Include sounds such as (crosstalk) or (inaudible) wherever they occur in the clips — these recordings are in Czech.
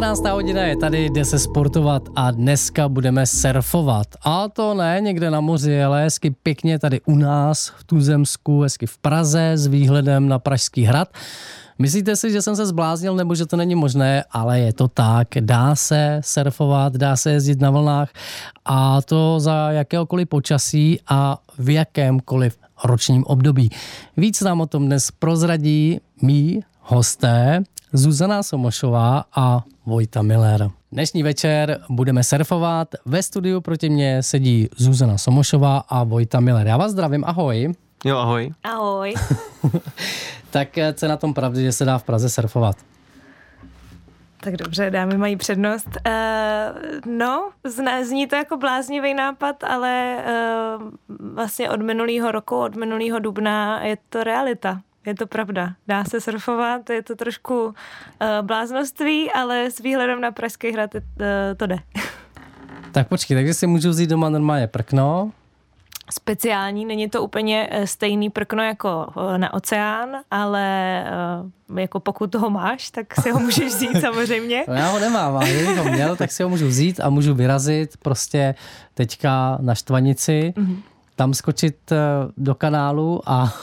Major. 19. hodina je tady, jde se sportovat a dneska budeme surfovat. A to ne někde na moři, ale hezky pěkně tady u nás v Tuzemsku, hezky v Praze s výhledem na Pražský hrad. Myslíte si, že jsem se zbláznil nebo že to není možné, ale je to tak. Dá se surfovat, dá se jezdit na vlnách a to za jakéhokoliv počasí a v jakémkoliv ročním období. Víc nám o tom dnes prozradí mý hosté Zuzana Somošová a Vojta Miller. Dnešní večer budeme surfovat. Ve studiu proti mně sedí Zuzana Somošová a Vojta Miller. Já vás zdravím, ahoj. Jo, ahoj. Ahoj. (laughs) tak eh, co je na tom pravdy, že se dá v Praze surfovat? Tak dobře, dámy mají přednost. Uh, no, zna, zní to jako bláznivý nápad, ale uh, vlastně od minulého roku, od minulého dubna je to realita. Je to pravda. Dá se surfovat, je to trošku uh, bláznoství, ale s výhledem na Pražský hrad uh, to jde. (laughs) Tak počkej, takže si můžu vzít doma normálně prkno, speciální, není to úplně eh, stejný prkno jako eh, na oceán, ale eh, jako pokud toho máš, tak si ho můžeš vzít (laughs) samozřejmě. No já ho nemám, ale kdybych ho měl, tak si ho můžu vzít a můžu vyrazit prostě teďka na Štvanici, mm-hmm. tam skočit do kanálu a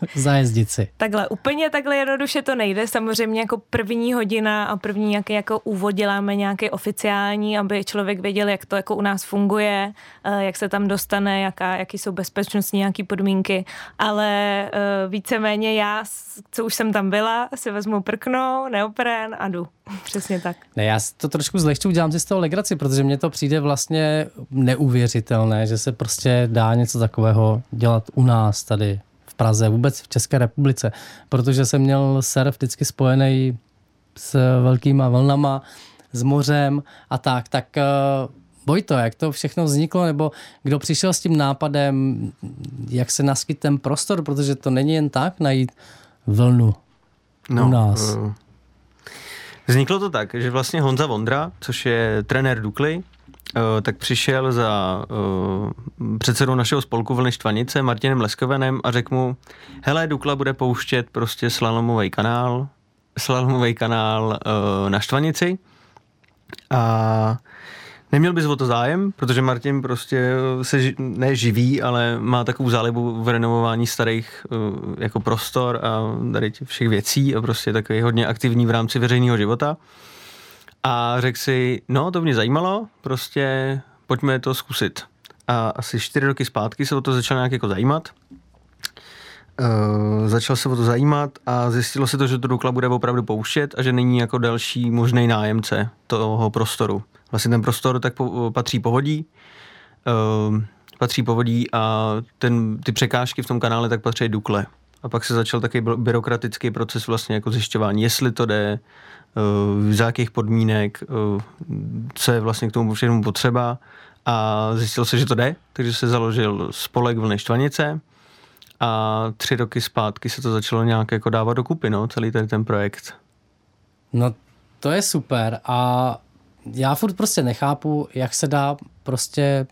(laughs) zajezdit si. Takhle, úplně takhle jednoduše to nejde. Samozřejmě jako první hodina a první nějaký jako úvod děláme nějaký oficiální, aby člověk věděl, jak to jako u nás funguje, eh, jak se tam dostane, jaká, jaký jsou bezpečnostní nějaký podmínky, ale eh, víceméně já, co už jsem tam byla, si vezmu prkno, neopren a jdu. (laughs) Přesně tak. Ne, já to trošku zlehču, dělám si z toho legraci, protože mně to přijde vlastně neuvěřitelné, že se prostě dá něco takového dělat u nás tady Praze, vůbec v České republice, protože jsem měl surf vždycky spojený s velkýma vlnama, s mořem a tak, tak boj to, jak to všechno vzniklo, nebo kdo přišel s tím nápadem, jak se naskyt ten prostor, protože to není jen tak najít vlnu no, u nás. Uh, vzniklo to tak, že vlastně Honza Vondra, což je trenér Dukly, Eh, tak přišel za uh, předsedou našeho spolku Vlny Štvanice Martinem Leskovenem a řekl mu, hele, Dukla bude pouštět prostě slalomový kanál, slalomový kanál uh, na Štvanici a Neměl bys o to zájem, protože Martin prostě se neživí, ale má takovou zálibu v renovování starých uh, jako prostor a tady všech věcí a prostě takový hodně aktivní v rámci veřejného života. A řekl si, no to mě zajímalo, prostě pojďme to zkusit. A asi čtyři roky zpátky se o to začal nějak jako zajímat. Uh, začal se o to zajímat a zjistilo se to, že to Dukla bude opravdu pouštět a že není jako další možný nájemce toho prostoru. Vlastně ten prostor tak po, patří povodí, uh, patří povodí a ten, ty překážky v tom kanále tak patří Dukle. A pak se začal taky byrokratický proces vlastně jako zjišťování, jestli to jde, Eh, za jakých podmínek, eh, co je vlastně k tomu všemu potřeba a zjistil se, že to jde, takže se založil spolek Vlny Štvanice a tři roky zpátky se to začalo nějak jako dávat dokupy, no, celý tady ten projekt. No to je super a já furt prostě nechápu, jak se dá prostě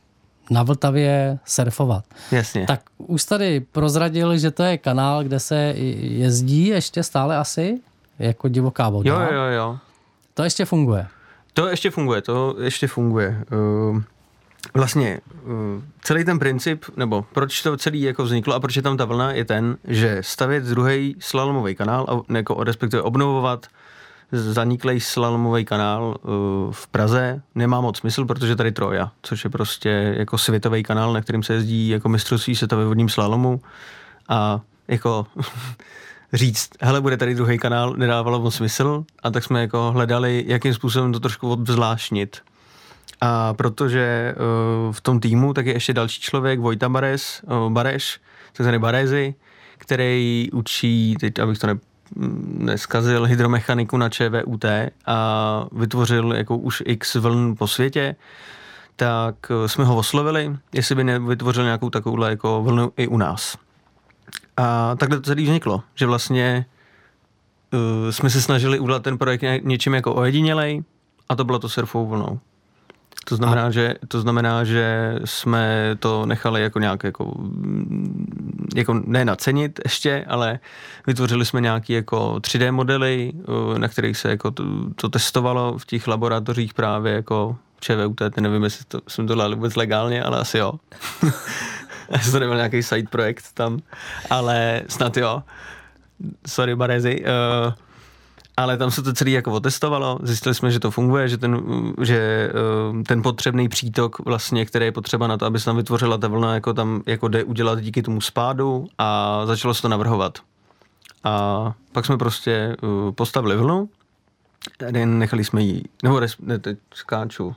na Vltavě surfovat. Jasně. Tak už tady prozradil, že to je kanál, kde se jezdí ještě stále asi? Jako divoká voda. Jo, jo, jo. To ještě funguje. To ještě funguje, to ještě funguje. Uh, vlastně uh, celý ten princip, nebo proč to celý jako vzniklo a proč je tam ta vlna, je ten, že stavět druhý slalomový kanál, a jako respektive obnovovat zaniklý slalomový kanál uh, v Praze nemá moc smysl, protože tady Troja, což je prostě jako světový kanál, na kterým se jezdí jako mistrovství světa ve vodním slalomu a jako (laughs) říct, hele, bude tady druhý kanál, nedávalo moc smysl a tak jsme jako hledali, jakým způsobem to trošku obzvláštnit. A protože uh, v tom týmu tak je ještě další člověk, Vojta Bares, uh, Bareš, takzvaný Barezi, který učí, teď abych to ne, neskazil, hydromechaniku na ČVUT a vytvořil jako už x vln po světě, tak uh, jsme ho oslovili, jestli by nevytvořil nějakou takovouhle jako vlnu i u nás. A takhle to celý vzniklo, že vlastně uh, jsme se snažili udělat ten projekt něčím jako ojedinělej a to bylo to surfovou vlnou. To znamená, a... že, to znamená, že jsme to nechali jako nějak jako, mm, jako ne nacenit ještě, ale vytvořili jsme nějaké jako 3D modely, eh, na kterých se jako to, to testovalo v těch laboratořích právě jako ČVUT, nevím, jestli to, jsem to dělal vůbec legálně, ale asi jo. (laughs) (laughs) Asi to nebyl nějaký side projekt tam, ale snad jo. Sorry, Barezi. Uh, ale tam se to celé jako otestovalo, zjistili jsme, že to funguje, že ten, že uh, ten potřebný přítok vlastně, který je potřeba na to, aby se tam vytvořila ta vlna, jako tam jako jde udělat díky tomu spádu a začalo se to navrhovat. A pak jsme prostě uh, postavili vlnu, nechali jsme ji, nebo ne, teď skáču,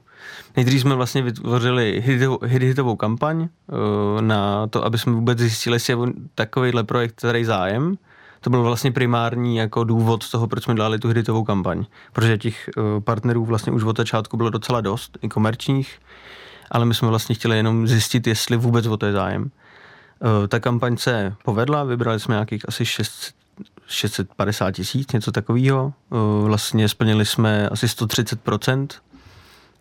Nejdřív jsme vlastně vytvořili hit, hitovou kampaň uh, na to, aby jsme vůbec zjistili, jestli je takovýhle projekt, který zájem. To byl vlastně primární jako důvod toho, proč jsme dělali tu hitovou kampaň. Protože těch uh, partnerů vlastně už od začátku bylo docela dost, i komerčních, ale my jsme vlastně chtěli jenom zjistit, jestli vůbec o to je zájem. Uh, ta kampaň se povedla, vybrali jsme nějakých asi 600 650 tisíc, něco takového. Vlastně splnili jsme asi 130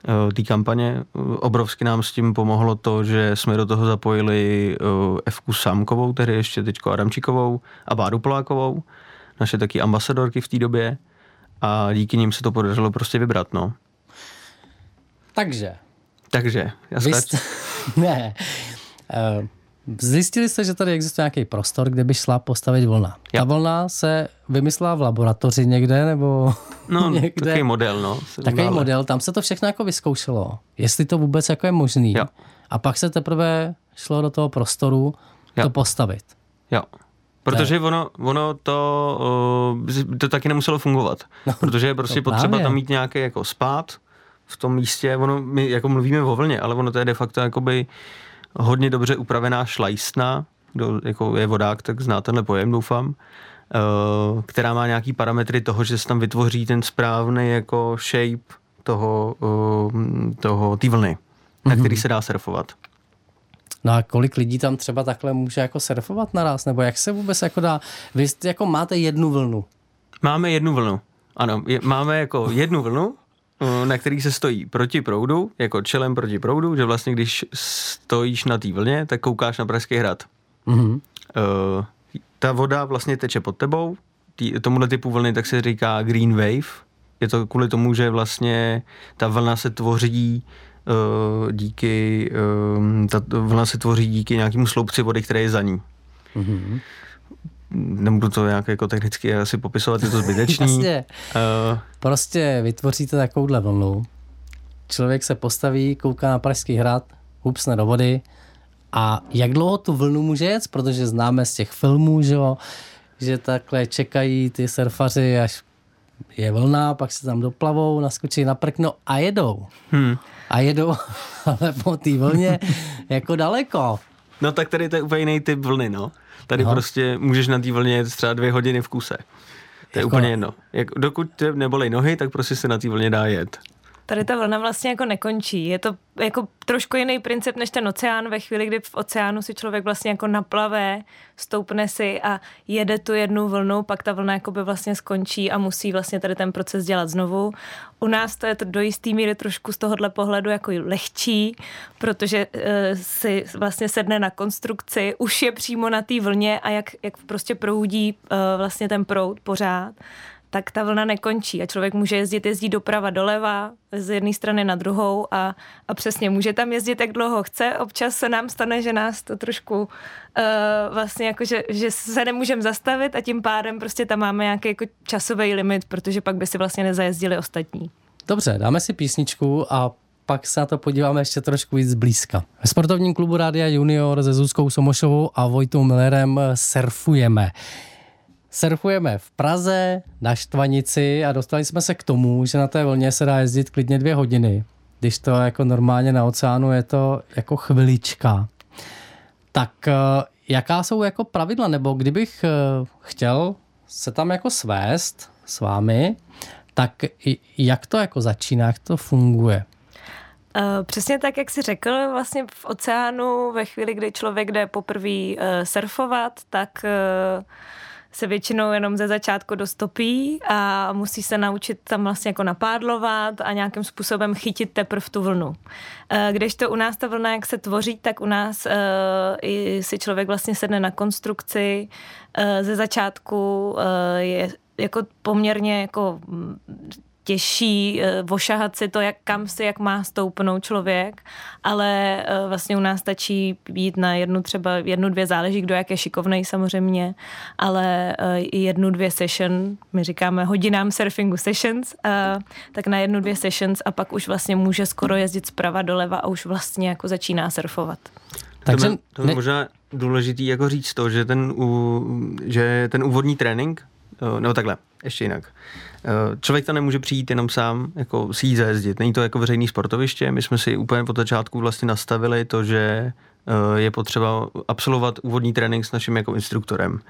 Eh, té kampaně. Obrovsky nám s tím pomohlo to, že jsme do toho zapojili eh, Evku Sámkovou, tedy ještě teďko Adamčíkovou a Báru Polákovou, naše taky ambasadorky v té době a díky nim se to podařilo prostě vybrat, no. Takže. Takže, já jste... (laughs) ne. Uh, Zjistili jste, že tady existuje nějaký prostor, kde by šla postavit vlna. Ta vlna se vymyslela v laboratoři někde, nebo (laughs) No, někde. takový model, no. Takový model, tam se to všechno jako vyzkoušelo. Jestli to vůbec jako je možný. Jo. A pak se teprve šlo do toho prostoru jo. to postavit. Jo. Protože ono, ono to, to taky nemuselo fungovat. No, protože je prostě potřeba tam mít nějaký jako spát v tom místě. Ono, my jako mluvíme o vlně, ale ono to je de facto jakoby hodně dobře upravená šlajstna, kdo jako je vodák, tak zná tenhle pojem, doufám, uh, která má nějaký parametry toho, že se tam vytvoří ten správný jako shape toho, uh, toho té vlny, mm-hmm. na mhm. který se dá surfovat. No a kolik lidí tam třeba takhle může jako surfovat naraz? Nebo jak se vůbec jako dá? Vy jako máte jednu vlnu. Máme jednu vlnu. Ano, je, máme jako jednu vlnu, Eh, na který se stojí proti proudu, jako čelem proti proudu, že vlastně když stojíš na té vlně, tak koukáš na Pražský hrad. Mm-hmm. Uh, ta voda vlastně teče pod tebou, tý, tomuhle typu vlny tak se říká green wave. Je to kvůli tomu, že vlastně ta vlna se tvoří uh, díky, uh, ta vlna se tvoří díky nějakému sloupci vody, který je za ní. Mm-hmm nebudu to nějak jako technicky asi popisovat, je to zbytečný. (laughs) Jasně. Uh, prostě vytvoříte takovouhle vlnu, člověk se postaví, kouká na Pražský hrad, hupsne do vody a jak dlouho tu vlnu může jet, protože známe z těch filmů, že, jo, že takhle čekají ty surfaři, až je vlna, pak se tam doplavou, naskočí na prkno a jedou. Hmm. A jedou, (laughs) ale po té vlně jako daleko. No tak tady to je úplně jiný typ vlny, no. Tady Aha. prostě můžeš na té vlně jet třeba dvě hodiny v kuse. To je jako... úplně jedno. Jak, dokud tě nebolej nohy, tak prostě se na té vlně dá jet. Tady ta vlna vlastně jako nekončí. Je to jako trošku jiný princip než ten oceán. Ve chvíli, kdy v oceánu si člověk vlastně jako naplave, stoupne si a jede tu jednu vlnu, pak ta vlna jako by vlastně skončí a musí vlastně tady ten proces dělat znovu. U nás to je to do jistý míry trošku z tohohle pohledu jako lehčí, protože uh, si vlastně sedne na konstrukci, už je přímo na té vlně a jak, jak prostě proudí uh, vlastně ten proud pořád, tak ta vlna nekončí a člověk může jezdit, jezdí doprava, doleva, z jedné strany na druhou a, a přesně může tam jezdit, jak dlouho chce. Občas se nám stane, že nás to trošku uh, vlastně jako, že, že se nemůžeme zastavit a tím pádem prostě tam máme nějaký jako časový limit, protože pak by si vlastně nezajezdili ostatní. Dobře, dáme si písničku a pak se na to podíváme ještě trošku víc blízka. Ve sportovním klubu Rádia Junior se Zuzkou Somošovou a Vojtou Millerem surfujeme surfujeme v Praze, na Štvanici a dostali jsme se k tomu, že na té vlně se dá jezdit klidně dvě hodiny. Když to jako normálně na oceánu je to jako chvilička. Tak eh, jaká jsou jako pravidla, nebo kdybych eh, chtěl se tam jako svést s vámi, tak jak to jako začíná, jak to funguje? Eh, přesně tak, jak jsi řekl, vlastně v oceánu ve chvíli, kdy člověk jde poprvé surfovat, tak se většinou jenom ze začátku dostopí a musí se naučit tam vlastně jako napádlovat a nějakým způsobem chytit teprve tu vlnu. Eh, když to u nás ta vlna, jak se tvoří, tak u nás uh, i si člověk vlastně sedne na konstrukci. Uh, ze začátku je jako poměrně jako těžší uh, vošahat si to, jak, kam si, jak má stoupnout člověk, ale uh, vlastně u nás stačí jít na jednu třeba, jednu, dvě, záleží, kdo jak je šikovnej samozřejmě, ale uh, i jednu, dvě session, my říkáme hodinám surfingu sessions, uh, tak na jednu, dvě sessions a pak už vlastně může skoro jezdit zprava doleva a už vlastně jako začíná surfovat. Takže to, to je ne... možná důležitý jako říct to, že ten, u, že ten úvodní trénink, nebo takhle, ještě jinak. Eh, člověk tam nemůže přijít jenom sám, jako si jít zajezdit. Není to jako veřejný sportoviště. My jsme si úplně po začátku vlastně nastavili to, že eh, je potřeba absolvovat úvodní trénink s naším jako instruktorem.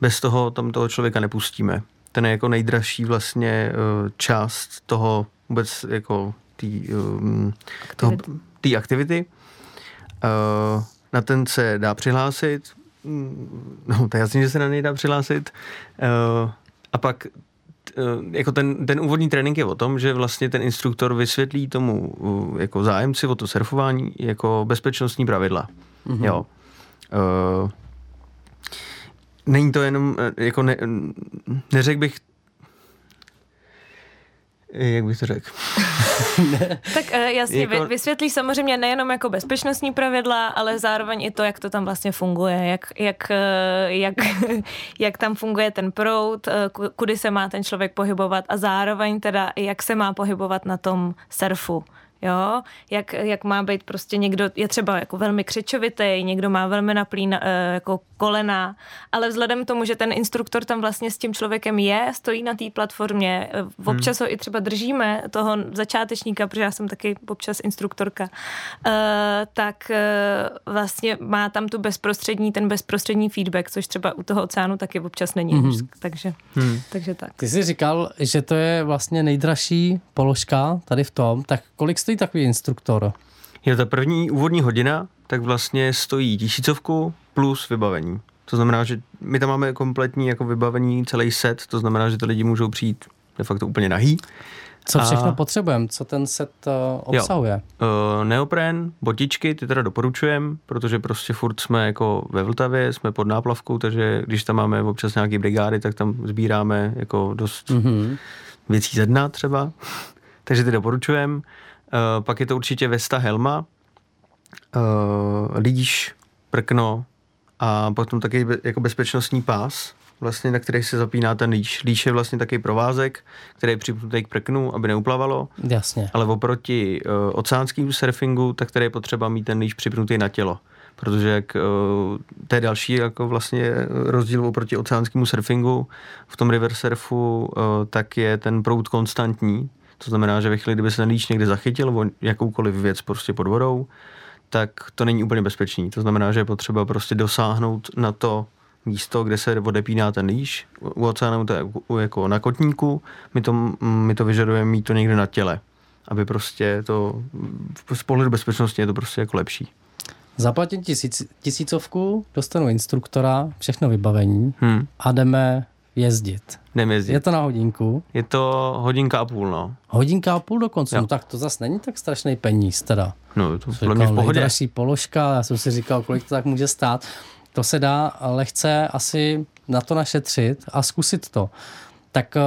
Bez toho tam toho člověka nepustíme. Ten je jako nejdražší vlastně eh, část toho vůbec jako té aktivity. aktivity. Na ten se dá přihlásit, mm, no to je jasně, že se na něj dá přihlásit. A pak jako ten, ten úvodní trénink je o tom, že vlastně ten instruktor vysvětlí tomu eh, jako zájemci o to surfování jako bezpečnostní pravidla. Mm-hmm. Jo. Uh, není to jenom, jako ne, neřekl bych jak bych to řekl? (laughs) tak uh, jasně, jako... vysvětlí samozřejmě nejenom jako bezpečnostní pravidla, ale zároveň i to, jak to tam vlastně funguje, jak, jak, uh, jak, (laughs) jak tam funguje ten proud, uh, kudy se má ten člověk pohybovat a zároveň teda jak se má pohybovat na tom surfu jo, jak, jak má být prostě někdo, je třeba jako velmi křečovitý, někdo má velmi naplý uh, jako kolena, ale vzhledem k tomu, že ten instruktor tam vlastně s tím člověkem je, stojí na té platformě, eh, občas hmm. ho i třeba držíme, toho začátečníka, protože já jsem taky občas instruktorka, uh, tak vlastně má tam tu bezprostřední, ten bezprostřední feedback, což třeba u toho oceánu taky občas není, hmm. takže, hmm. takže tak. Ty jsi říkal, že to je vlastně nejdražší položka tady v tom, tak kolik stojí takový instruktor? Je ta první úvodní hodina, tak vlastně stojí tisícovku plus vybavení. To znamená, že my tam máme kompletní jako vybavení, celý set, to znamená, že ty lidi můžou přijít de facto úplně nahý. Co všechno a... potřebujeme? Co ten set uh, obsahuje? Uh, neopren, botičky, ty teda doporučujem, protože prostě furt jsme jako ve Vltavě, jsme pod náplavkou, takže když tam máme občas nějaké brigády, tak tam sbíráme jako dost mm-hmm. věcí ze dna třeba. (laughs) takže ty doporučujem. Uh, pak je to určitě Vesta Helma, uh, líš, prkno a potom taky jako bezpečnostní pás, vlastně, na který se zapíná ten líš. Líš je vlastně taky provázek, který je připnutý k prknu, aby neuplavalo. Jasně. Ale oproti uh, oceánskému surfingu, tak který je potřeba mít ten líš připnutý na tělo. Protože jak, uh, to je další jako vlastně rozdíl oproti oceánskému surfingu. V tom river surfu uh, tak je ten proud konstantní, to znamená, že ve chvíli, kdyby se ten líč někde zachytil o jakoukoliv věc prostě pod vodou, tak to není úplně bezpečný. To znamená, že je potřeba prostě dosáhnout na to místo, kde se odepíná ten líš. U oceánu to je jako na kotníku, my to, my to vyžadujeme mít to někde na těle, aby prostě to z pohledu bezpečnosti je to prostě jako lepší. Zaplatím tisíc, tisícovku, dostanu instruktora, všechno vybavení hmm. a jdeme jezdit. Jdeme jezdit. Je to na hodinku? Je to hodinka a půl, no. Hodinka a půl dokonce, jo. no tak to zase není tak strašný peníz teda. No, to podle mě v pohodě. položka, já jsem si říkal, kolik to tak může stát. To se dá lehce asi na to našetřit a zkusit to. Tak eh,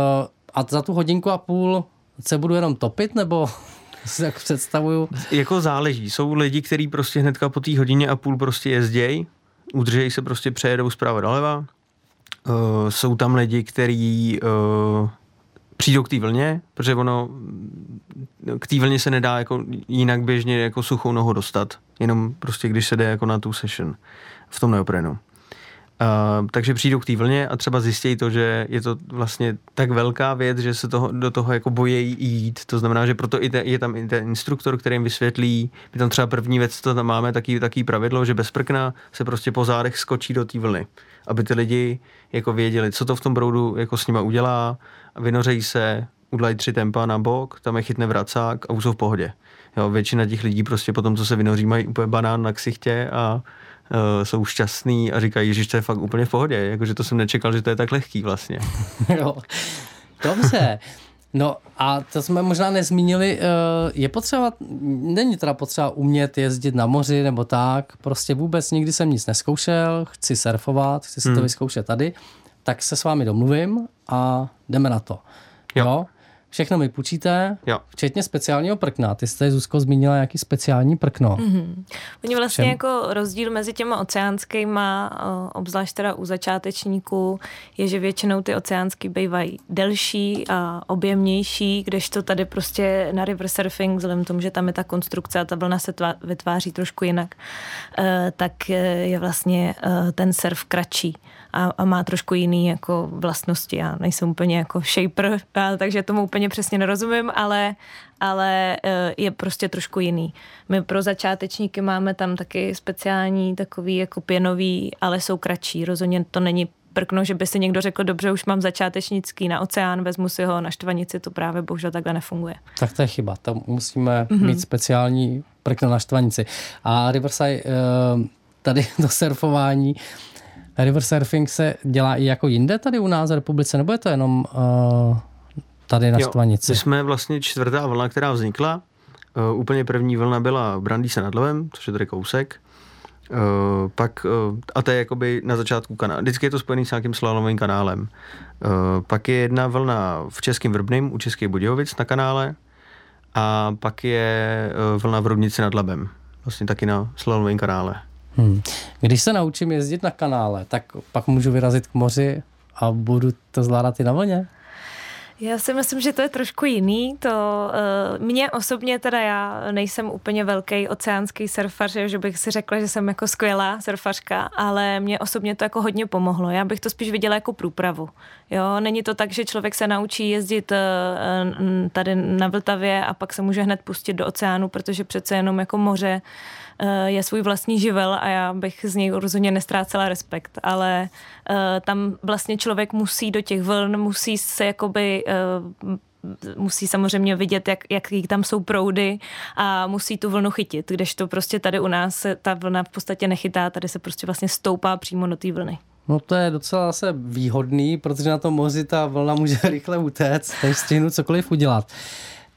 a za tu hodinku a půl se budu jenom topit, nebo (laughs) si tak představuju? Jako záleží. Jsou lidi, kteří prostě hnedka po té hodině a půl prostě jezdějí, udržejí se prostě, přejedou zprava doleva, Uh, jsou tam lidi, kteří uh, přijdou k té vlně, protože ono k té vlně se nedá jako jinak běžně jako suchou nohu dostat, jenom prostě když se jde jako na tu session v tom neoprenu. Uh, takže přijdou k té vlně a třeba zjistí to, že je to vlastně tak velká věc, že se toho, do toho jako bojí jít. To znamená, že proto i te, je tam i ten instruktor, který jim vysvětlí, my tam třeba první věc, co tam máme, taký, taký pravidlo, že bez prkna se prostě po zádech skočí do té vlny aby ty lidi jako věděli, co to v tom broudu jako s nima udělá, vynořejí se, udělají tři tempa na bok, tam je chytne vracák a už jsou v pohodě. Jo, většina těch lidí prostě potom, co se vynoří, mají úplně banán na ksichtě a uh, jsou šťastní a říkají, že to je fakt úplně v pohodě. Jakože to jsem nečekal, že to je tak lehký vlastně. (laughs) jo. Dobře. No a to jsme možná nezmínili, eh, je potřeba, není teda potřeba umět jezdit na moři nebo tak, prostě vůbec nikdy jsem nic neskoušel, chci surfovat, chci si hmm. to vyzkoušet tady, tak se s vámi domluvím a jdeme na to. Jo. jo? Všechno mi půjčíte, jo. včetně speciálního prkna. Ty jste, Zuzko, zmínila nějaký speciální prkno. Mm-hmm. Oni vlastně Všem... jako rozdíl mezi těma oceánskýma, obzvlášť teda u začátečníků, je, že většinou ty oceánský bývají delší a objemnější, kdežto tady prostě na river surfing, vzhledem tomu, že tam je ta konstrukce a ta vlna se tvá, vytváří trošku jinak, eh, tak je vlastně eh, ten surf kratší a, a má trošku jiný jako vlastnosti. Já nejsem úplně jako shaper, a, takže tomu úplně přesně nerozumím, ale, ale e, je prostě trošku jiný. My pro začátečníky máme tam taky speciální takový jako pěnový, ale jsou kratší. Rozhodně to není prkno, že by si někdo řekl, dobře, už mám začátečnický na oceán, vezmu si ho na štvanici, to právě bohužel takhle nefunguje. Tak to je chyba, tam musíme mm-hmm. mít speciální prkno na štvanici. A Riverside, e, tady (laughs) to surfování, river surfing se dělá i jako jinde tady u nás v republice, nebo je to jenom uh, tady na jo, Stvanici? My jsme vlastně čtvrtá vlna, která vznikla. Uh, úplně první vlna byla Brandýse nad Levem, což je tady kousek. Uh, pak, uh, a to je jakoby na začátku kanálu. Vždycky je to spojený s nějakým slalomovým kanálem. Uh, pak je jedna vlna v Českém Vrbným u Českých Budějovic na kanále a pak je uh, vlna v Rudnici nad Labem. Vlastně taky na slalomovém kanále. Hmm. Když se naučím jezdit na kanále, tak pak můžu vyrazit k moři a budu to zvládat i na vlně? Já si myslím, že to je trošku jiný. To uh, mě osobně teda já nejsem úplně velký oceánský surfař, že bych si řekla, že jsem jako skvělá surfařka, ale mě osobně to jako hodně pomohlo. Já bych to spíš viděla jako průpravu. Jo, není to tak, že člověk se naučí jezdit uh, tady na Vltavě a pak se může hned pustit do oceánu, protože přece jenom jako moře Eh, je svůj vlastní živel a já bych z něj rozhodně nestrácela respekt, ale eh, tam vlastně člověk musí do těch vln, musí se jakoby eh, musí samozřejmě vidět, jak, jaký tam jsou proudy a musí tu vlnu chytit, kdežto prostě tady u nás se ta vlna v podstatě nechytá, tady se prostě vlastně stoupá přímo do té vlny. No to je docela zase výhodný, protože na tom moři ta vlna může (laughs) rychle utéct, než stihnu cokoliv udělat.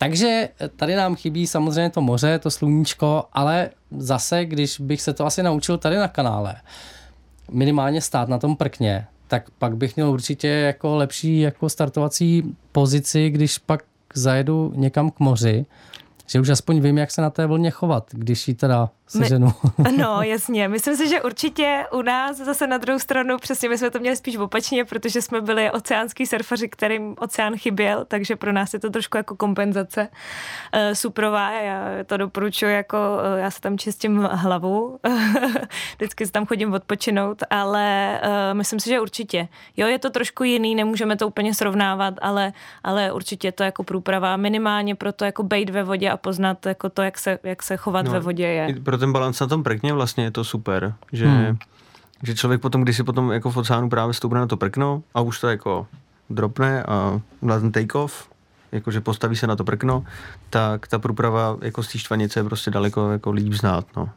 Takže tady nám chybí samozřejmě to moře, to sluníčko, ale zase, když bych se to asi naučil tady na kanále, minimálně stát na tom prkně, tak pak bych měl určitě jako lepší jako startovací pozici, když pak zajedu někam k moři, že už aspoň vím, jak se na té vlně chovat, když ji teda seženu. My, (laughs) no, (laughs) jasně. Myslím si, že určitě u nás zase na druhou stranu přesně my jsme to měli spíš opačně, protože jsme byli oceánský surfaři, kterým oceán chyběl, takže pro nás je to trošku jako kompenzace uh, suprová. Já to doporučuji jako, uh, já se tam čistím hlavu, (laughs) vždycky se tam chodím odpočinout, ale uh, myslím si, že určitě. Jo, je to trošku jiný, nemůžeme to úplně srovnávat, ale, ale určitě to jako průprava minimálně pro to jako bejt ve vodě a poznat jako to, jak se, jak se chovat no, ve vodě je. Ten balans na tom prkně vlastně je to super, že, hmm. že člověk potom, když si potom jako v oceánu právě stoupne na to prkno a už to jako dropne a na ten take-off, jakože postaví se na to prkno, tak ta průprava jako z té štvanice je prostě daleko jako líp znát, no.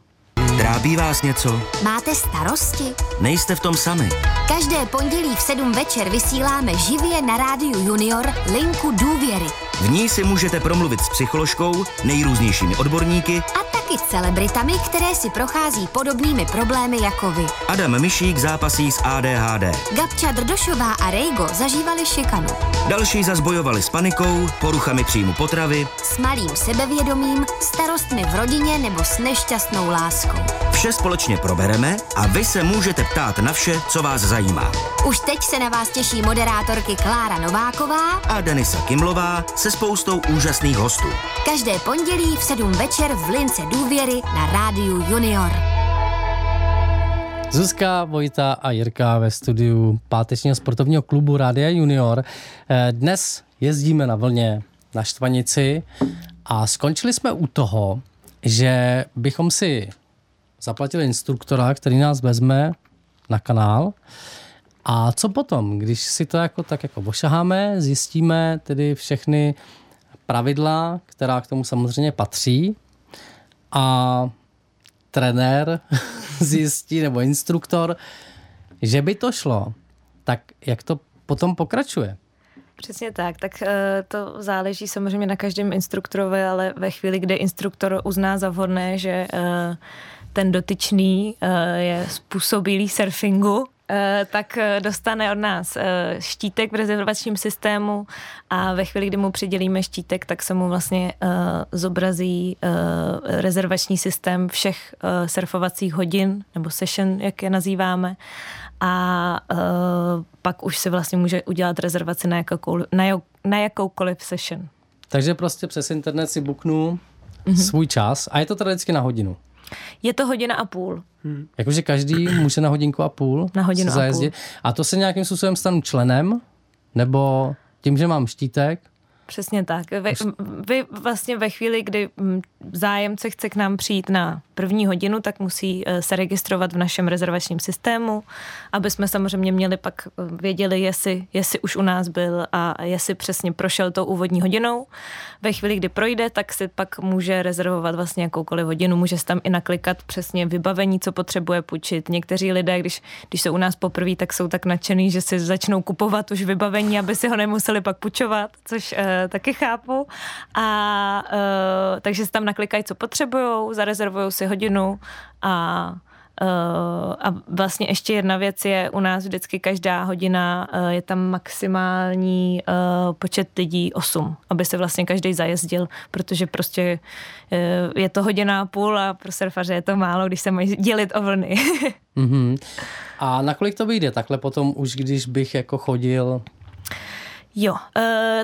Trápí vás něco? Máte starosti? Nejste v tom sami. Každé pondělí v 7 večer vysíláme živě na rádiu Junior linku důvěry. V ní si můžete promluvit s psycholožkou, nejrůznějšími odborníky a taky s celebritami, které si prochází podobnými problémy jako vy. Adam Myšík zápasí s ADHD. Gabča Drdošová a Rejgo zažívali šikanu. Další zazbojovali s panikou, poruchami příjmu potravy, s malým sebevědomím, starostmi v rodině nebo s nešťastnou láskou. Vše společně probereme a vy se můžete ptát na vše, co vás zajímá. Už teď se na vás těší moderátorky Klára Nováková a Denisa Kimlová se spoustou úžasných hostů. Každé pondělí v 7 večer v Lince důvěry na rádiu Junior. Zuzka, Vojta a Jirka ve studiu pátečního sportovního klubu Rádia Junior. Eh, dnes jezdíme na vlně na Štvanici a skončili jsme u toho, že bychom si zaplatili instruktora, který nás vezme na kanál A co potom, když si to jako tak jako ošaháme, zjistíme tedy všechny pravidla, která k tomu samozřejmě patří a trenér (laughs) zjistí, nebo instruktor, že by to šlo, tak jak to potom pokračuje? Přesně tak, tak eh, to záleží samozřejmě na každém instruktorovi, ale ve chvíli, kdy instruktor uzná za vhodné, že eh, ten dotyčný eh, je způsobilý surfingu, tak dostane od nás štítek v rezervačním systému a ve chvíli, kdy mu přidělíme štítek, tak se mu vlastně zobrazí rezervační systém všech surfovacích hodin, nebo session, jak je nazýváme a pak už si vlastně může udělat rezervaci na, jakoukoliv, na, jak, na jakoukoliv session. Takže prostě přes internet si buknu mm-hmm. svůj čas a je to teda vždycky na hodinu. Je to hodina a půl. Hmm. Jakože každý může na hodinku a půl na hodinu zajezdit. A, půl. a to se nějakým způsobem stanu členem? Nebo tím, že mám štítek, Přesně tak. Vy, vy vlastně ve chvíli, kdy zájemce chce k nám přijít na první hodinu, tak musí eh, se registrovat v našem rezervačním systému, aby jsme samozřejmě měli pak eh, věděli, jestli, jestli už u nás byl a jestli přesně prošel tou úvodní hodinou. Ve chvíli, kdy projde, tak si pak může rezervovat vlastně jakoukoliv hodinu, může tam i naklikat přesně vybavení, co potřebuje půjčit. Někteří lidé, když, když jsou u nás poprvé, tak jsou tak nadšený, že si začnou kupovat už vybavení, aby si ho nemuseli pak půjčovat, což uh, taky chápu. A uh, takže si tam naklikají, co potřebují, zarezervují si hodinu a Uh, a vlastně ještě jedna věc je, u nás vždycky každá hodina uh, je tam maximální uh, počet lidí 8, aby se vlastně každý zajezdil, protože prostě je to hodina a půl a pro surfaře je to málo, když se mají dělit o vlny. mm-hmm. A nakolik to vyjde takhle potom už, když bych jako chodil Jo, uh,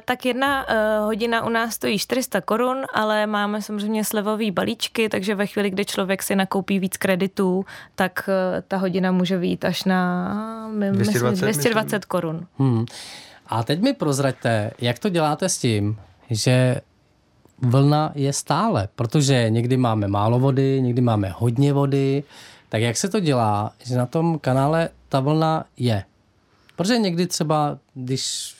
tak jedna uh, hodina u nás stojí 400 korun, ale máme samozřejmě slevové balíčky, takže ve chvíli, kdy člověk si nakoupí víc kreditů, tak uh, ta hodina může být až na 220, myslím, 220 korun. Hmm. A teď mi prozraďte, jak to děláte s tím, že vlna je stále, protože někdy máme málo vody, někdy máme hodně vody, tak jak se to dělá, že na tom kanále ta vlna je? Protože někdy třeba, když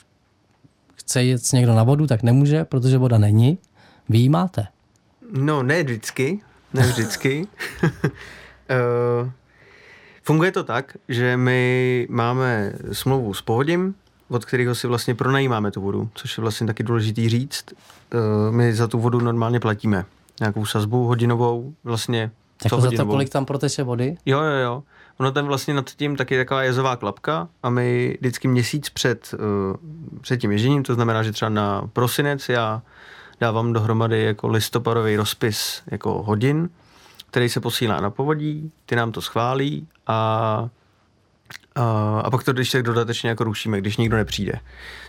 chce jít někdo na vodu, tak nemůže, protože voda není. Vy ji máte. No, ne vždycky. Ne vždycky. uh, (laughs) funguje to tak, že my máme smlouvu s pohodím, od kterého si vlastně pronajímáme tu vodu, což je vlastně taky důležitý říct. Uh, my za tu vodu normálně platíme nějakou sazbu hodinovou, vlastně jako za to, kolik tam proteče vody? Jo, jo, jo. Ono tam vlastně nad tím taky taková jezová klapka a my vždycky měsíc před, uh, před tím ježením, to znamená, že třeba na prosinec já dávám dohromady jako listopadový rozpis jako hodin, který se posílá na povodí, ty nám to schválí a a, a pak to když tak dodatečně jako rušíme, když nikdo nepřijde.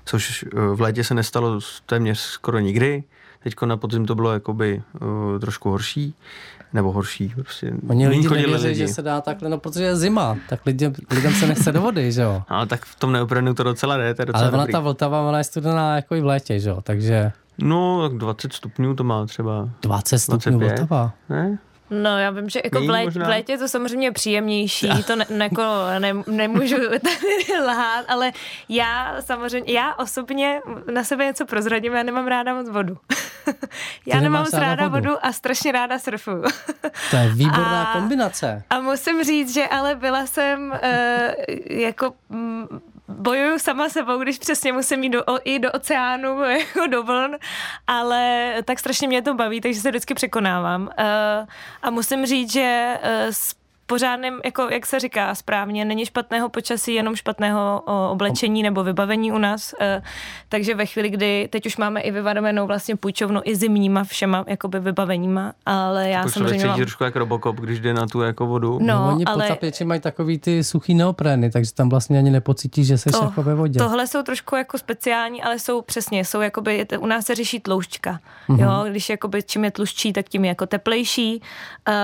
Což uh, v létě se nestalo téměř skoro nikdy. Teď na podzim to bylo jakoby uh, trošku horší nebo horší. Prostě Oni lidi nevěří, lidi. že se dá takhle, no protože je zima, tak lidem, lidem se nechce do vody, že jo. (laughs) Ale tak v tom neoprenu to docela jde, to je docela Ale ona ta Vltava, ona je studená jako i v létě, že jo, takže... No, tak 20 stupňů to má třeba. 20 stupňů 25, Vltava? Ne? No, já vím, že jako v, létě, v létě je to samozřejmě příjemnější, to ne, ne, jako ne, nemůžu (laughs) tady lhát, ale já samozřejmě, já osobně na sebe něco prozradím, já nemám ráda moc vodu. (laughs) já nemám moc ráda vodu? vodu a strašně ráda surfuju. (laughs) to je výborná a, kombinace. A musím říct, že ale byla jsem uh, jako... Mm, bojuju sama sebou, když přesně musím jít do, i do oceánu, (laughs) jako do vln, ale tak strašně mě to baví, takže se vždycky překonávám. Uh, a musím říct, že uh, pořádným, jako jak se říká správně, není špatného počasí, jenom špatného o, oblečení nebo vybavení u nás. E, takže ve chvíli, kdy teď už máme i vybavenou vlastně půjčovnu i zimníma všema jakoby vybaveníma, ale já to samozřejmě mám... trošku jak Robocop, když jde na tu jako vodu. No, no oni ale... pod mají takový ty suchý neoprény, takže tam vlastně ani nepocítí, že se to, jako ve vodě. Tohle jsou trošku jako speciální, ale jsou přesně, jsou jakoby, u nás se řeší tloušťka. Mm-hmm. Jo, když jakoby, čím je tluščí, tak tím je jako teplejší uh,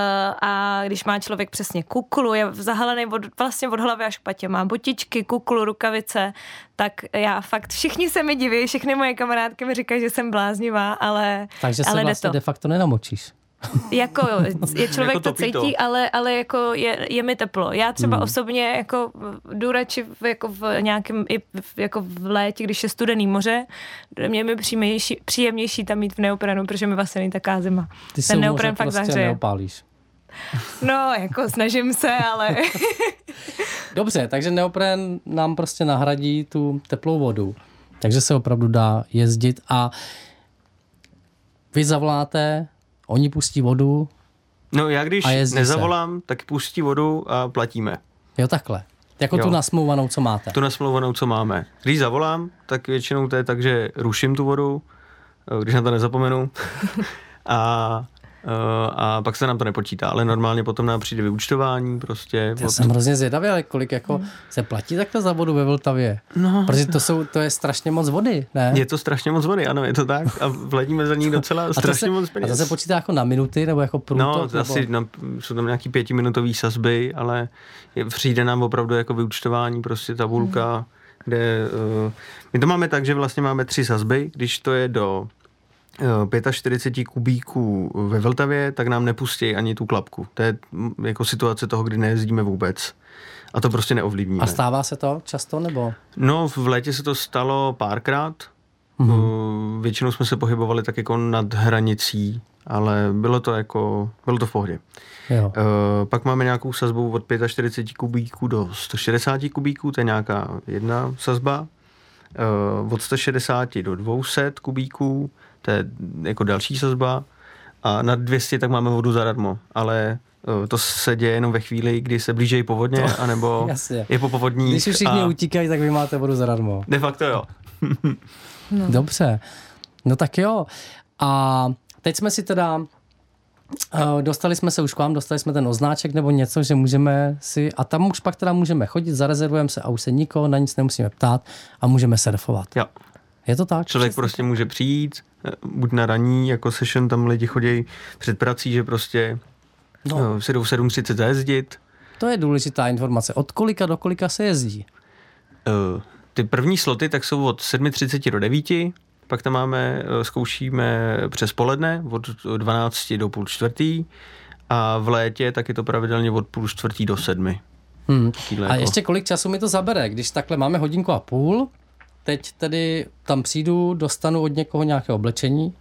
a když má člověk přesně přesně kuklu, je zahalený od, vlastně od hlavy až k patě, má botičky, kuklu, rukavice, tak já fakt, všichni se mi diví, všechny moje kamarádky mi říkají, že jsem bláznivá, ale Takže se ale vlastně to. de facto nenamočíš. (laughs) Jako je člověk Jako to cítí, ale, ale jako je, je mi teplo. Já třeba Hmm. osobně jako jdu radši v, jako v nějakém, i v, jako v létě, když je studený moře, mě mi příjemnější, příjemnější tam mít v neoprenu, protože mi vlastně není taká zima. Ty se Ten neopren fakt prostě zahřeje. neopálíš. No, jako snažím se, ale (laughs) Dobře, takže neopren nám prostě nahradí tu teplou vodu. Takže se opravdu dá jezdit a vy zavoláte, oni pustí vodu, No já když A jezdí se. nezavolám, tak pustí vodu a platíme. jo takhle. Jako Jo. tu nasmouvanou, co máte. Tu nasmlouvanou, co máme. Když zavolám, tak většinou to je tak, že ruším tu vodu, eh, když na to nezapomenu. (laughs) a, a pak se nám to nepočítá, ale normálně potom nám přijde vyúčtování prostě. Já od- jsem hrozně zvědavý, ale kolik jako se platí takhle za vodu ve Vltavě? No. Protože to, jsou, to je strašně moc vody, ne? Je to strašně moc vody, ano, je to tak. A vletíme za ní docela (laughs) a strašně se, moc a peněz. to se počítá jako na minuty nebo jako No, průtok? nebo... asi na, jsou tam nějaký pětiminutový sazby, ale je, přijde nám opravdu jako vyučtování, prostě tabulka, Hmm. kde uh, my to máme tak, že vlastně máme tři sazby, když to je do 45 kubíků ve Vltavě, tak nám nepustí ani tu klapku. To je mm, jako situace toho, kdy nejezdíme vůbec. A to prostě neovlivníme. A stává se to často nebo? No, v létě se to stalo párkrát. Mm-hmm. Většinou jsme se pohybovali tak jako nad hranicí, ale bylo to jako, bylo to v pohodě. Jo. Uh, pak máme nějakou sazbu od 45 kubíků do 160 kubíků, to je nějaká jedna sazba. Uh, od 160 do 200 kubíků, to je jako další sazba. A nad 200 tak máme vodu zadarmo, ale uh, to se děje jenom ve chvíli, kdy se blížejí povodně, To- anebo (laughs) jasně. je po povodních. Když už všichni a utíkají, tak vy máte vodu zadarmo. De facto jo. (laughs) No. Dobře. No tak jo. A teď jsme si teda eh, Dostali jsme se už k vám, dostali jsme ten oznáček nebo něco, že můžeme si, a tam už pak teda můžeme chodit, zarezervujeme se a už se nikoho na nic nemusíme ptát a můžeme surfovat. Jo. Je to tak? Člověk prostě může přijít, eh, buď na raní, jako session, tam lidi chodí před prací, že prostě No. no. si jdou v 7.30 zajezdit. To je důležitá informace. Od kolika do kolika se jezdí? Eh, Ty první sloty tak jsou od 7.30 do 9, pak tam máme, eh, zkoušíme přes poledne od 12 do půl čtvrtý a v létě tak je to pravidelně od půl čtvrtý do sedmi. Hmm. A jako- ještě kolik času mi to zabere? Když takhle máme hodinku a půl, teď tedy tam přijdu, dostanu od někoho nějaké oblečení,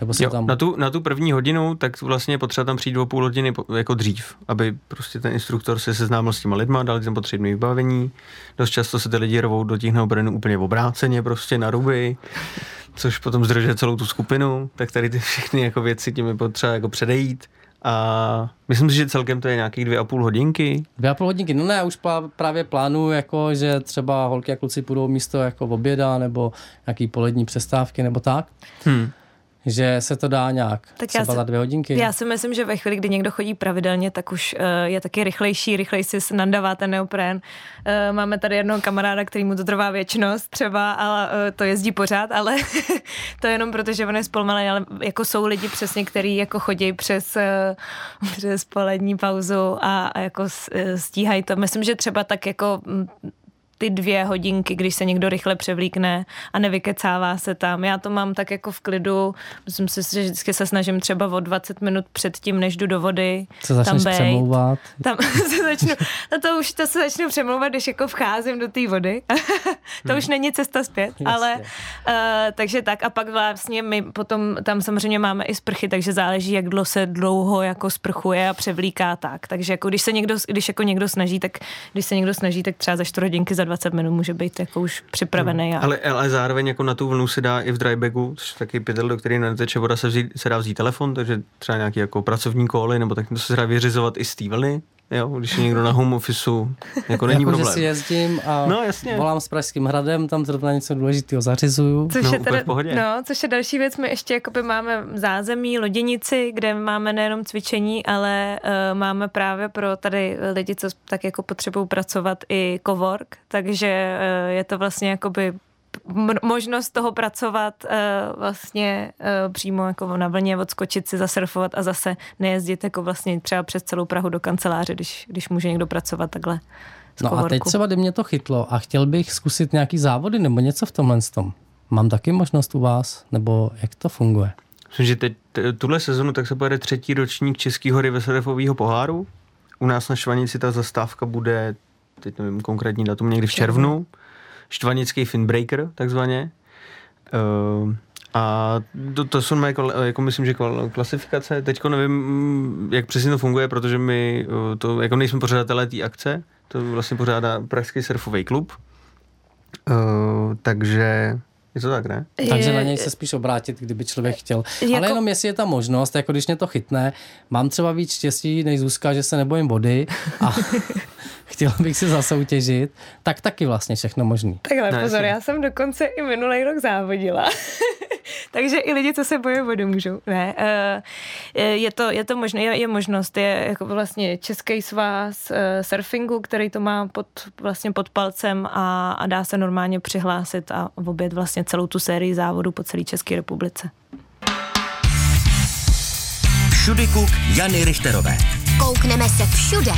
nebo se Jo, tam... na, tu, na tu první hodinu, tak vlastně je potřeba tam přijít o půl hodiny jako dřív, aby prostě ten instruktor se seznámil s těma lidma, dal tam potřebné vybavení. Dost často se ty lidi rovou do těch neobrenů úplně obráceně, prostě na ruby, což potom zdržuje celou tu skupinu, tak tady ty všechny jako věci tím je potřeba jako předejít. A myslím si, že celkem to je nějakých dvě a půl hodinky. Dvě a půl hodinky. No ne, já už plá, právě plánuju, jako, že třeba holky a kluci půjdou místo jako v oběda nebo nějaký polední přestávky nebo tak. Hmm. Že se to dá nějak Tak já třeba si- za dvě hodinky. Já si myslím, že ve chvíli, kdy někdo chodí pravidelně, tak už uh, je taky rychlejší, rychleji si nandává ten neopren. Uh, máme tady jednoho kamaráda, který mu to trvá věčnost třeba, ale uh, to jezdí pořád, ale (laughs) to je jenom proto, že on je zpomalý, ale jako jsou lidi přesně, který jako chodí přes, uh, (laughs) přes polední pauzu a, a jako eh, stíhají to. Myslím, že třeba tak jako mm, ty dvě hodinky, když se někdo rychle převlíkne a nevykecává se tam. Já to mám tak jako v klidu, myslím si, že vždycky se snažím třeba o 20 minut před tím, než jdu do vody, se začneš tam bejt. přemlouvat. Tam (laughs) se začnu, no to už to se začnu přemlouvat, když jako vcházím do té vody. (laughs) to už není cesta zpět, Jasně. ale uh, takže tak a pak vlastně my potom tam samozřejmě máme i sprchy, takže záleží, jak dlouho se dlouho jako sprchuje a převlíká tak. Takže jako když se někdo, když jako někdo snaží, tak když se někdo snaží, tak třeba za 4 hodinky, za 20 minut může být jako už připravený. A... Ale, ale zároveň jako na tu vlnu se dá i v drybagu, což je taky pytel, do který neteče voda, se, vzít, se dá vzít telefon, takže třeba nějaký jako pracovní koly, nebo tak to se dá vyřizovat i z té vlny, jo, když je někdo na home officeu, jako není jako, že problém. si jezdím a No, jasně. volám s Pražským hradem, tam zrovna něco důležitého zařizuju. Což, No, je teda, no, což je další věc, my ještě jakoby máme zázemí, loděnici, kde máme nejenom cvičení, ale uh, máme právě pro tady lidi, co tak jako potřebují pracovat i cowork, takže uh, je to vlastně jakoby možnost toho pracovat uh, vlastně uh, přímo jako na vlně, odskočit si, zasurfovat a zase nejezdit jako vlastně třeba přes celou Prahu do kanceláře, když, když může někdo pracovat takhle. No a teď třeba, kdy mě to chytlo a chtěl bych zkusit nějaký závody nebo něco v tomhle tom. Mám taky možnost u vás? Nebo jak to funguje? Myslím, že teď, tuhle sezonu tak se pojede třetí ročník Českého rivesurfového poháru. U nás na Štvanici ta zastávka bude, teď nevím konkrétní datum, někdy v červnu. Štvanický Finbreaker, takzvaně. Uh, a to, to jsou moje, jako myslím, že klasifikace. Teďko nevím, jak přesně to funguje, protože my to, jako nejsme pořadatelé té akce, to vlastně pořádá Pražský surfový klub. Uh, takže je to tak, ne? Takže na něj se spíš obrátit, kdyby člověk chtěl. Jako... Ale jenom jestli je ta možnost, jako když mě to chytne, mám třeba víc štěstí než Zuzka, že se nebojím vody a (laughs) chtěla bych si zasoutěžit, tak taky vlastně všechno možný. Takhle ne, pozor, já jsem dokonce i minulý rok závodila. (laughs) Takže i lidi, co se bojí vody, můžou. Ne, uh, je to, je to možné, je, je možnost, je jako vlastně Český svaz uh, surfingu, který to má pod, vlastně pod palcem a, a dá se normálně přihlásit a obět vlastně celou tu sérii závodů po celé České republice. Všudy kuk Jany Richterové. Koukneme se všude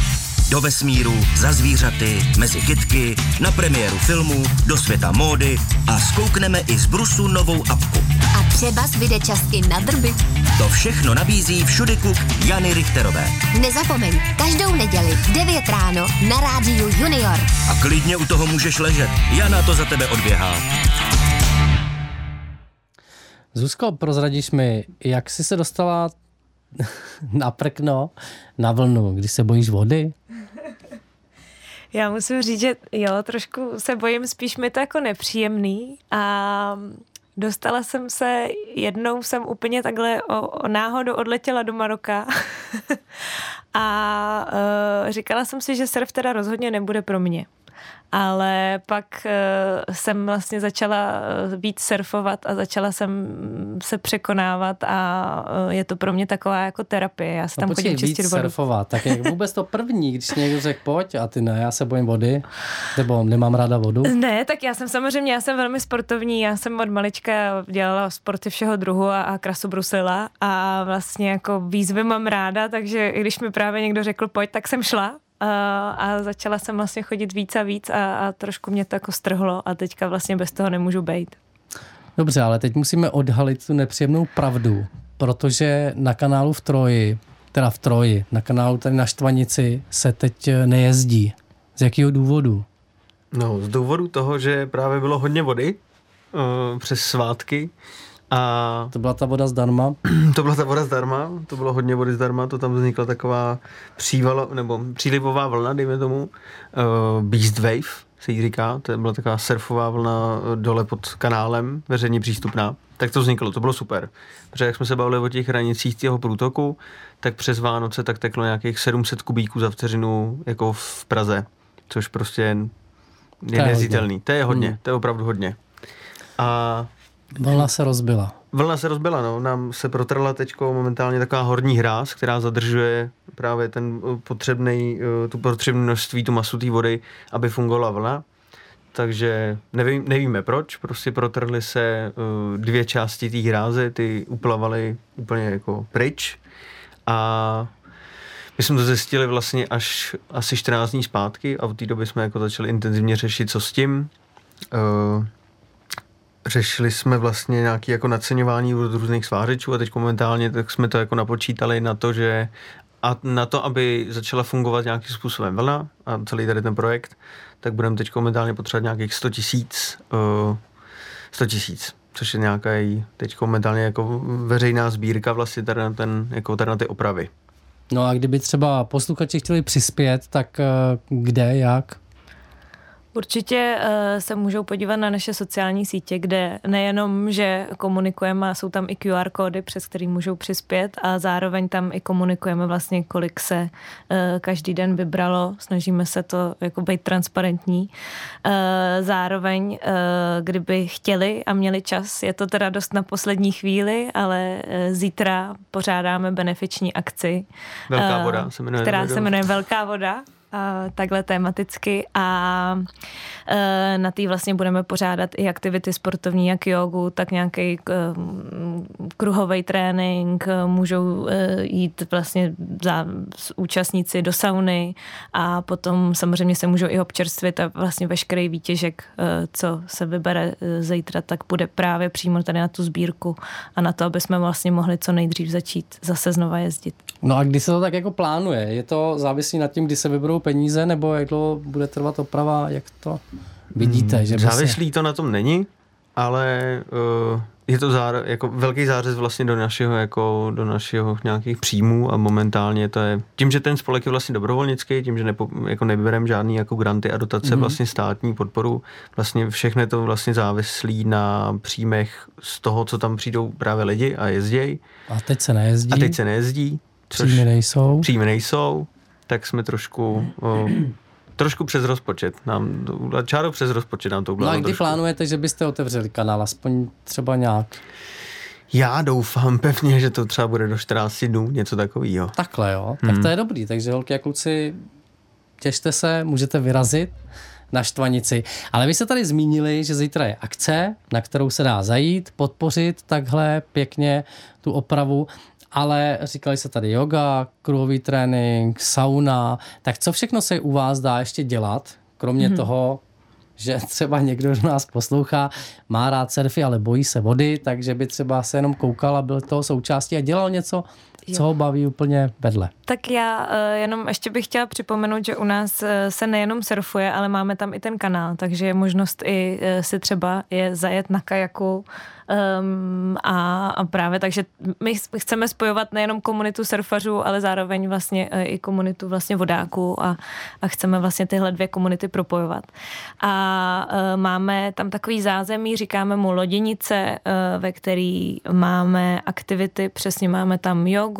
do vesmíru, za zvířaty, mezi kytky, na premiéru filmu, do světa módy a zkoukneme i z Brusu novou apku. A třeba zbyde čas i na drby. To všechno nabízí všudy kuk Jany Richterové. Nezapomeň, každou neděli v 9 ráno na rádiu Junior. A klidně u toho můžeš ležet. Jana to za tebe odběhá. Zuzko, prozradíš mi, jak jsi se dostala (laughs) na prkno, na vlnu, když se bojíš vody? Já musím říct, že jo, trošku se bojím, spíš mi to jako nepříjemný a dostala jsem se, jednou jsem úplně takhle o, o náhodu odletěla do Maroka (laughs) a uh, říkala jsem si, že surf teda rozhodně nebude pro mě ale pak uh, jsem vlastně začala eh, víc surfovat a začala jsem se překonávat a uh, je to pro mě taková jako terapie. Já se no tam no, chodím čistit vodu. surfovat, tak jak vůbec to první, když někdo řekl pojď a ty ne, já se bojím vody, nebo nemám ráda vodu? Ne, tak já jsem samozřejmě, já jsem velmi sportovní, já jsem od malička dělala sporty všeho druhu a, a krasu brusila a vlastně jako výzvy mám ráda, takže i když mi právě někdo řekl pojď, tak jsem šla a začala jsem vlastně chodit víc a víc a, a trošku mě to jako strhlo a teďka vlastně bez toho nemůžu být. Dobře, ale teď musíme odhalit tu nepříjemnou pravdu, protože na kanálu v Troji, teda v Troji, na kanálu tady na Štvanici se teď nejezdí. Z jakého důvodu? No, z důvodu toho, že právě bylo hodně vody uh, přes svátky a to byla ta voda zdarma? To byla ta voda zdarma, to bylo hodně vody zdarma, to tam vznikla taková přívalo, nebo přílivová vlna, dejme tomu, uh, Beast Wave se jí říká, to byla taková surfová vlna eh, dole pod kanálem, veřejně přístupná. Tak to vzniklo, to bylo super. Protože jak jsme se bavili o těch hranicích těho průtoku, tak přes Vánoce tak teklo nějakých 700 kubíků za vteřinu jako v Praze, což prostě je, je nezitelný. To je hodně, hmm. to je opravdu hodně. A Vlna se rozbila. Vlna se rozbila, no. Nám se protrla teď momentálně taková horní hráz, která zadržuje právě ten uh, potřebný, uh, tu potřebné množství, tu masu té vody, aby fungovala vlna. Takže nevím, nevíme proč, prostě protrly se uh, dvě části té hráze, ty uplavaly úplně jako pryč a my jsme to zjistili vlastně až asi 14 dní zpátky a v té době jsme jako začali intenzivně řešit, co s tím. Řešili jsme vlastně nějaké jako naceňování od různých svářečů a teď momentálně tak jsme to jako napočítali na to, že a na to, aby začala fungovat nějakým způsobem vlna a celý tady ten projekt, tak budeme teď momentálně potřebovat nějakých 100 tisíc, uh, 100 tisíc, což je nějaká teď momentálně jako veřejná sbírka vlastně tady na, ten, jako tady na ty opravy. No a kdyby třeba posluchači chtěli přispět, tak uh, kde, jak? Určitě uh, se můžou podívat na naše sociální sítě, kde nejenom, že komunikujeme a jsou tam i QR kódy, přes který můžou přispět a zároveň tam i komunikujeme vlastně, kolik se uh, každý den vybralo. Snažíme se to jako být transparentní. Uh, zároveň, uh, kdyby chtěli a měli čas, je to teda dost na poslední chvíli, ale uh, zítra pořádáme benefiční akci. Velká voda se jmenuje. Která se jmenuje Velká voda takhle tematicky a e, na té vlastně budeme pořádat i aktivity sportovní, jak jogu, tak nějaký e, kruhový trénink, můžou e, jít vlastně za účastníci do sauny a potom samozřejmě se můžou i občerstvit a vlastně veškerý výtěžek, co se vybere zítra, tak bude právě přímo tady na tu sbírku a na to, aby jsme vlastně mohli co nejdřív začít zase znova jezdit. No a kdy se to tak jako plánuje? Je to závislí na tím, kdy se vyberou peníze, nebo jak dlouho bude trvat oprava, jak to vidíte? Hmm, že závislí se... to na tom není, ale uh, je to záro, jako velký zářez vlastně do našeho, jako do našeho nějakých příjmů a momentálně to je, tím, že ten spolek je vlastně dobrovolnický, tím, že nepo, jako nevybereme žádný jako granty a dotace, mm-hmm. vlastně státní podporu, vlastně všechno to vlastně závislí na příjmech z toho, co tam přijdou právě lidi a jezdějí. A teď se nejezdí. A teď se nejezdí. Příjmy nejsou. Příjmy nejsou, tak jsme trošku o, trošku přes rozpočet. Nám, čáro přes rozpočet nám to udělalo. No a kdy trošku. plánujete, že byste otevřeli kanál, aspoň třeba nějak? Já doufám pevně, že to třeba bude do 14 dnů, něco takového. Takhle jo, tak hmm. to je dobrý. Takže holky a kluci, těšte se, můžete vyrazit na Štvanici. Ale vy jste tady zmínili, že zítra je akce, na kterou se dá zajít, podpořit takhle pěkně tu opravu ale říkali se tady yoga, kruhový trénink, sauna, tak co všechno se u vás dá ještě dělat, kromě mm-hmm. toho, že (laughs) třeba někdo z nás poslouchá, má rád surfy, ale bojí se vody, takže by třeba se jenom koukal a byl toho součástí a dělal něco, co ho baví úplně vedle. Tak já uh, jenom ještě bych chtěla připomenout, že u nás uh, se nejenom surfuje, ale máme tam i ten kanál, takže je možnost i uh, si třeba je zajet na kajaku Um, a, a právě takže my chceme spojovat nejenom komunitu surfařů, ale zároveň vlastně i komunitu vlastně vodáků a, a chceme vlastně tyhle dvě komunity propojovat. A uh, máme tam takový zázemí, říkáme mu loděnice, uh, ve který máme aktivity, přesně máme tam jogu,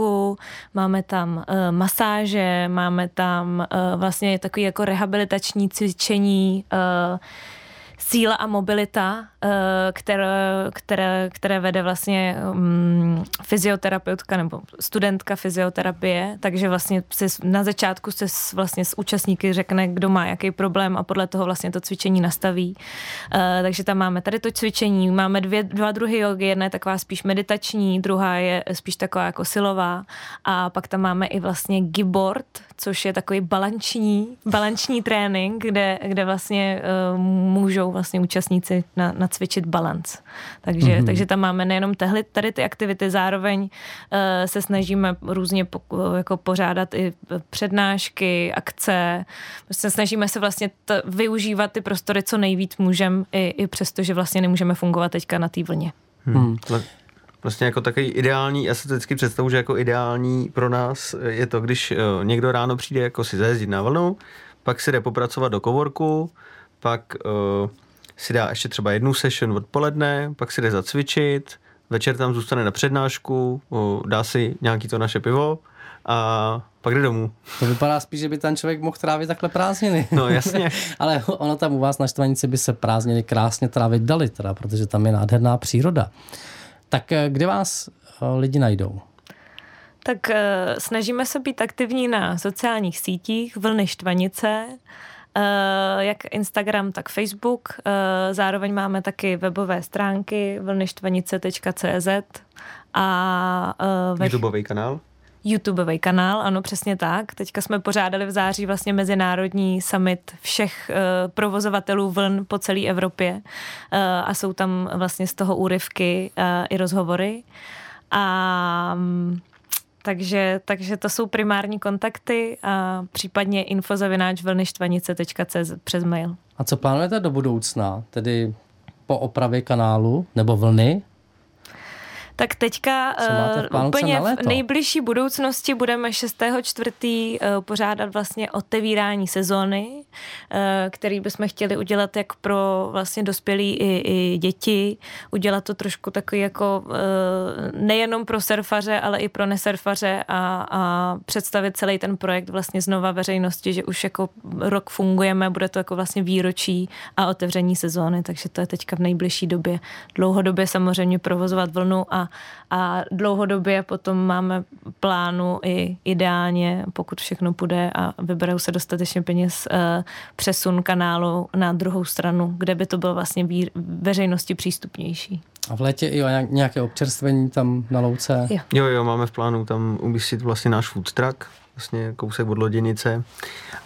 máme tam uh, masáže, máme tam uh, vlastně takový jako rehabilitační cvičení, uh, síla a mobilita, eh, které, které, které vede vlastně um, fyzioterapeutka nebo studentka fyzioterapie, takže vlastně se na začátku se vlastně s účastníky řekne, kdo má jaký problém a podle toho vlastně to cvičení nastaví. Uh, takže tam máme tady to cvičení, máme dvě, dva druhy jogy, jedna je taková spíš meditační, druhá je spíš taková jako silová. A pak tam máme i vlastně gibord, což je takový balanční, balanční trénink, kde, kde vlastně uh, můžou vlastně účastníci na, nacvičit balans. Takže, mm-hmm. takže tam máme nejenom tehly, tady ty aktivity, zároveň uh, se snažíme různě po, jako pořádat i přednášky, akce. Prostě snažíme se vlastně t, využívat ty prostory, co nejvíc můžeme, i, i přesto, že vlastně nemůžeme fungovat teďka na té vlně. Hmm. Hmm. Vlastně jako takový ideální, já si to vždycky představu, že jako ideální pro nás je to, když eh, někdo ráno přijde jako si zajezdit na vlnu, pak si jde popracovat do kovorku, pak uh, si dá ještě třeba jednu session odpoledne, pak si jde zacvičit, večer tam zůstane na přednášku, dá si nějaký to naše pivo a pak jde domů. To vypadá spíš, že by ten člověk mohl trávit takhle prázdniny. No jasně. (laughs) Ale ono tam u vás na Štvanici by se prázdniny krásně trávit dali, teda, protože tam je nádherná příroda. Tak eh, kde vás eh, lidi najdou? Tak uh, snažíme se být aktivní na sociálních sítích, vlny Štvanice, jak Instagram, tak Facebook. Uh, zároveň máme taky webové stránky vlnyštvanice.cz a uh, ve... YouTubeový kanál? YouTubeový kanál, ano, přesně tak. Teďka jsme pořádali v září vlastně mezinárodní summit všech uh, provozovatelů vln po celé Evropě uh, a jsou tam vlastně z toho úryvky uh, i rozhovory. A um, takže, takže to jsou primární kontakty a případně infozavináč vlnyštvanice.cz přes mail. A co plánujete do budoucna? Tedy po opravě kanálu nebo vlny? Tak teďka uh, úplně v nejbližší budoucnosti budeme 6.4. Uh, eh, pořádat vlastně otevírání sezóny eh, který bychom chtěli udělat jak pro vlastně dospělí i, i děti, udělat to trošku takový jako eh, nejenom pro surfaře, ale i pro nesurfaře a, a představit celý ten projekt vlastně znova veřejnosti, že už jako rok fungujeme, bude to jako vlastně výročí a otevření sezóny, takže to je teďka v nejbližší době. Dlouhodobě samozřejmě provozovat vlnu a, a dlouhodobě potom máme plánu i ideálně, pokud všechno půjde a vyberou se dostatečně peněz, eh, přesun kanálu na druhou stranu, kde by to bylo vlastně veřejnosti přístupnější. A v létě i nějaké občerstvení tam na louce? Jo. jo, jo, máme v plánu tam umístit vlastně náš food truck, vlastně kousek od loděnice.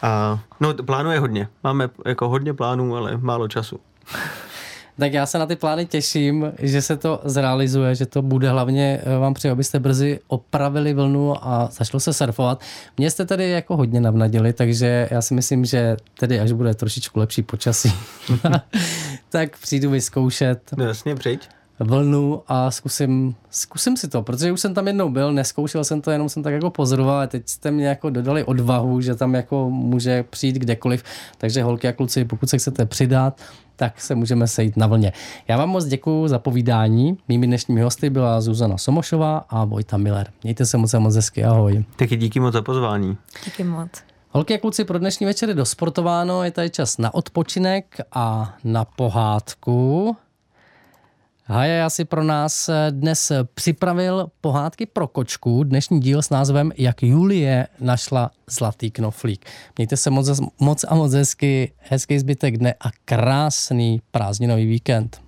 A, no, plánu je hodně. Máme jako hodně plánů, ale málo času. Tak já se na ty plány těším, že se to zrealizuje, že to bude hlavně eh, vám přeji, abyste brzy opravili vlnu a začalo se surfovat. Mě jste tady jako hodně navnadili, takže já si myslím, že tedy až bude trošičku lepší počasí, (laughs) tak přijdu vyzkoušet. No jasně, přijď vlnu a zkusím, zkusím si to, protože už jsem tam jednou byl, neskoušel jsem to, jenom jsem tak jako pozoroval a teď jste mě jako dodali odvahu, že tam jako může přijít kdekoliv, takže holky a kluci, pokud se chcete přidat, tak se můžeme sejít na vlně. Já vám moc děkuji za povídání. Mými dnešními hosty byla Zuzana Somošová a Vojta Miller. Mějte se moc a moc hezky, ahoj. Taky díky moc za pozvání. Díky moc. Holky a kluci, pro dnešní večer je dosportováno, je tady čas na odpočinek a na pohádku. Haja, já si pro nás eh, dnes připravil pohádky pro kočku, dnešní díl s názvem Jak Julie našla zlatý knoflík. Mějte se moc, moc a moc hezky, hezký zbytek dne a krásný prázdninový víkend.